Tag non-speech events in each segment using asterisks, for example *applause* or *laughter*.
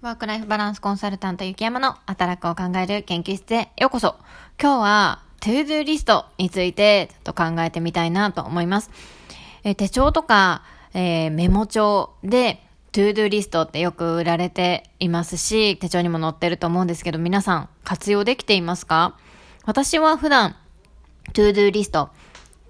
ワークライフバランスコンサルタント雪山の働くを考える研究室へようこそ。今日は、 ToDo リストについてちょっと考えてみたいなと思います。え手帳とか、えー、メモ帳で、 ToDo リストってよく売られていますし、手帳にも載ってると思うんですけど、皆さん活用できていますか？私は普段、 ToDo リスト、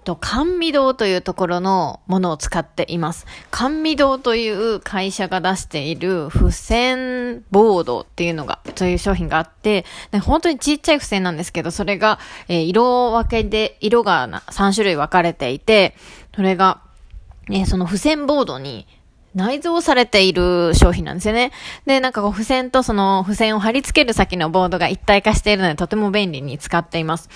と、カンミ堂というところのものを使っています。カンミ堂という会社が出している付箋ボードっていうのが、という商品があって、本当にちっちゃい付箋なんですけど、それが、えー、色分けで、色が3種類分かれていて、それが、えー、その付箋ボードに内蔵されている商品なんですよね。で、なんかこう付箋とその付箋を貼り付ける先のボードが一体化しているのでとても便利に使っています。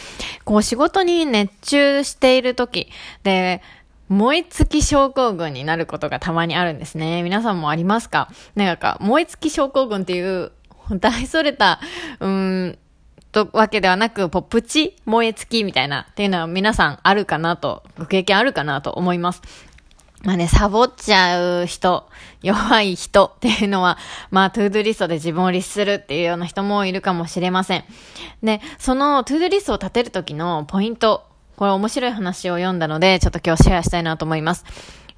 こう仕事に熱中している時で、燃え尽き症候群になることがたまにあるんですね。皆さんもありますか？なんか、燃え尽き症候群っていう、大それた、うーん、とわけではなく、ポップチ燃え尽きみたいなっていうのは皆さんあるかなと、ご経験あるかなと思います。まあね、サボっちゃう人、弱い人 *laughs* っていうのは、まあ、 ToDo リストで自分を律するっていうような人もいるかもしれません。で、その ToDo リストを立てるときのポイント、これ面白い話を読んだので、ちょっと今日シェアしたいなと思います。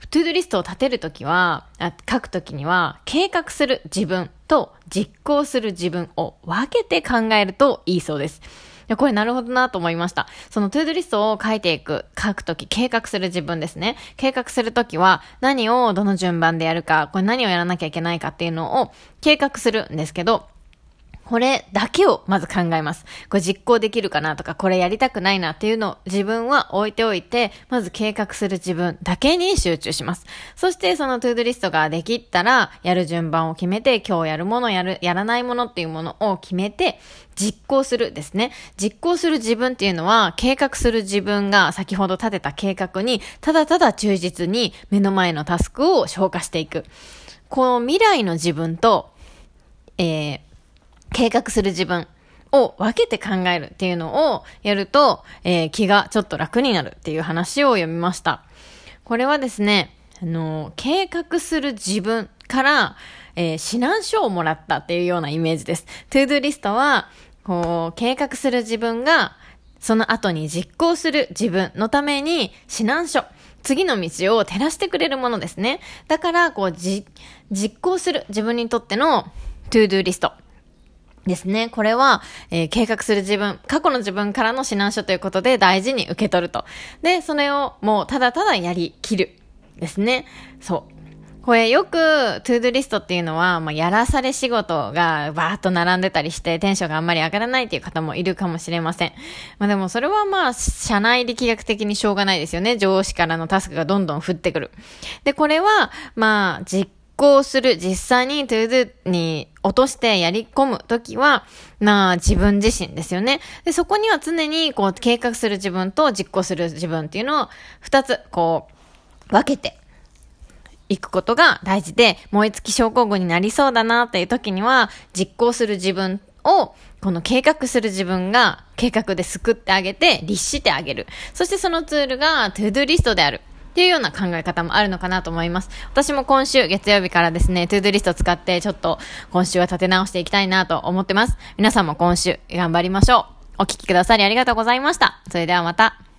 ToDo リストを立てるときは、あ書くときには、計画する自分と実行する自分を分けて考えるといいそうです。や、これなるほどなと思いました。その ToDo リストを書いていく、書くとき、計画する自分ですね。計画するときは、何をどの順番でやるか、これ何をやらなきゃいけないかっていうのを計画するんですけど、これだけをまず考えます。これ実行できるかなとか、これやりたくないなっていうのを自分は置いておいて、まず計画する自分だけに集中します。そしてその ToDo リストができたら、やる順番を決めて、今日やるもの、やる、やらないものっていうものを決めて、実行するですね。実行する自分っていうのは、計画する自分が先ほど立てた計画に、ただただ忠実に目の前のタスクを消化していく。この未来の自分と、えー、計画する自分を分けて考えるっていうのをやると、えー、気がちょっと楽になるっていう話を読みました。これはですね、あの、計画する自分から、えー、指南書をもらったっていうようなイメージです。 ToDo リストは、こう、計画する自分が、その後に実行する自分のために指南書、次の道を照らしてくれるものですね。だから、こう、じ、実行する自分にとっての ToDo リスト。ですね。これは、えー、計画する自分、過去の自分からの指南書ということで大事に受け取ると。で、それをもうただただやりきる。ですね。そう。これよく、 ToDo リストっていうのは、まあ、やらされ仕事がバーッと並んでたりして、テンションがあんまり上がらないっていう方もいるかもしれません。まあでもそれはまあ、社内力学的にしょうがないですよね。上司からのタスクがどんどん降ってくる。で、これは、まあ、実行する、実際に ToDo に落としてやり込むときは、まあ自分自身ですよね。で、そこには常にこう計画する自分と実行する自分っていうのを二つこう分けていくことが大事で、燃え尽き症候群になりそうだなっていう時には実行する自分をこの計画する自分が計画で救ってあげて律してあげる。そしてそのツールが ToDo リストである。っていうような考え方もあるのかなと思います。私も今週月曜日からですね、 ToDo リスト使ってちょっと今週は立て直していきたいなと思ってます。皆さんも今週頑張りましょう。お聴きくださりありがとうございました。それではまた。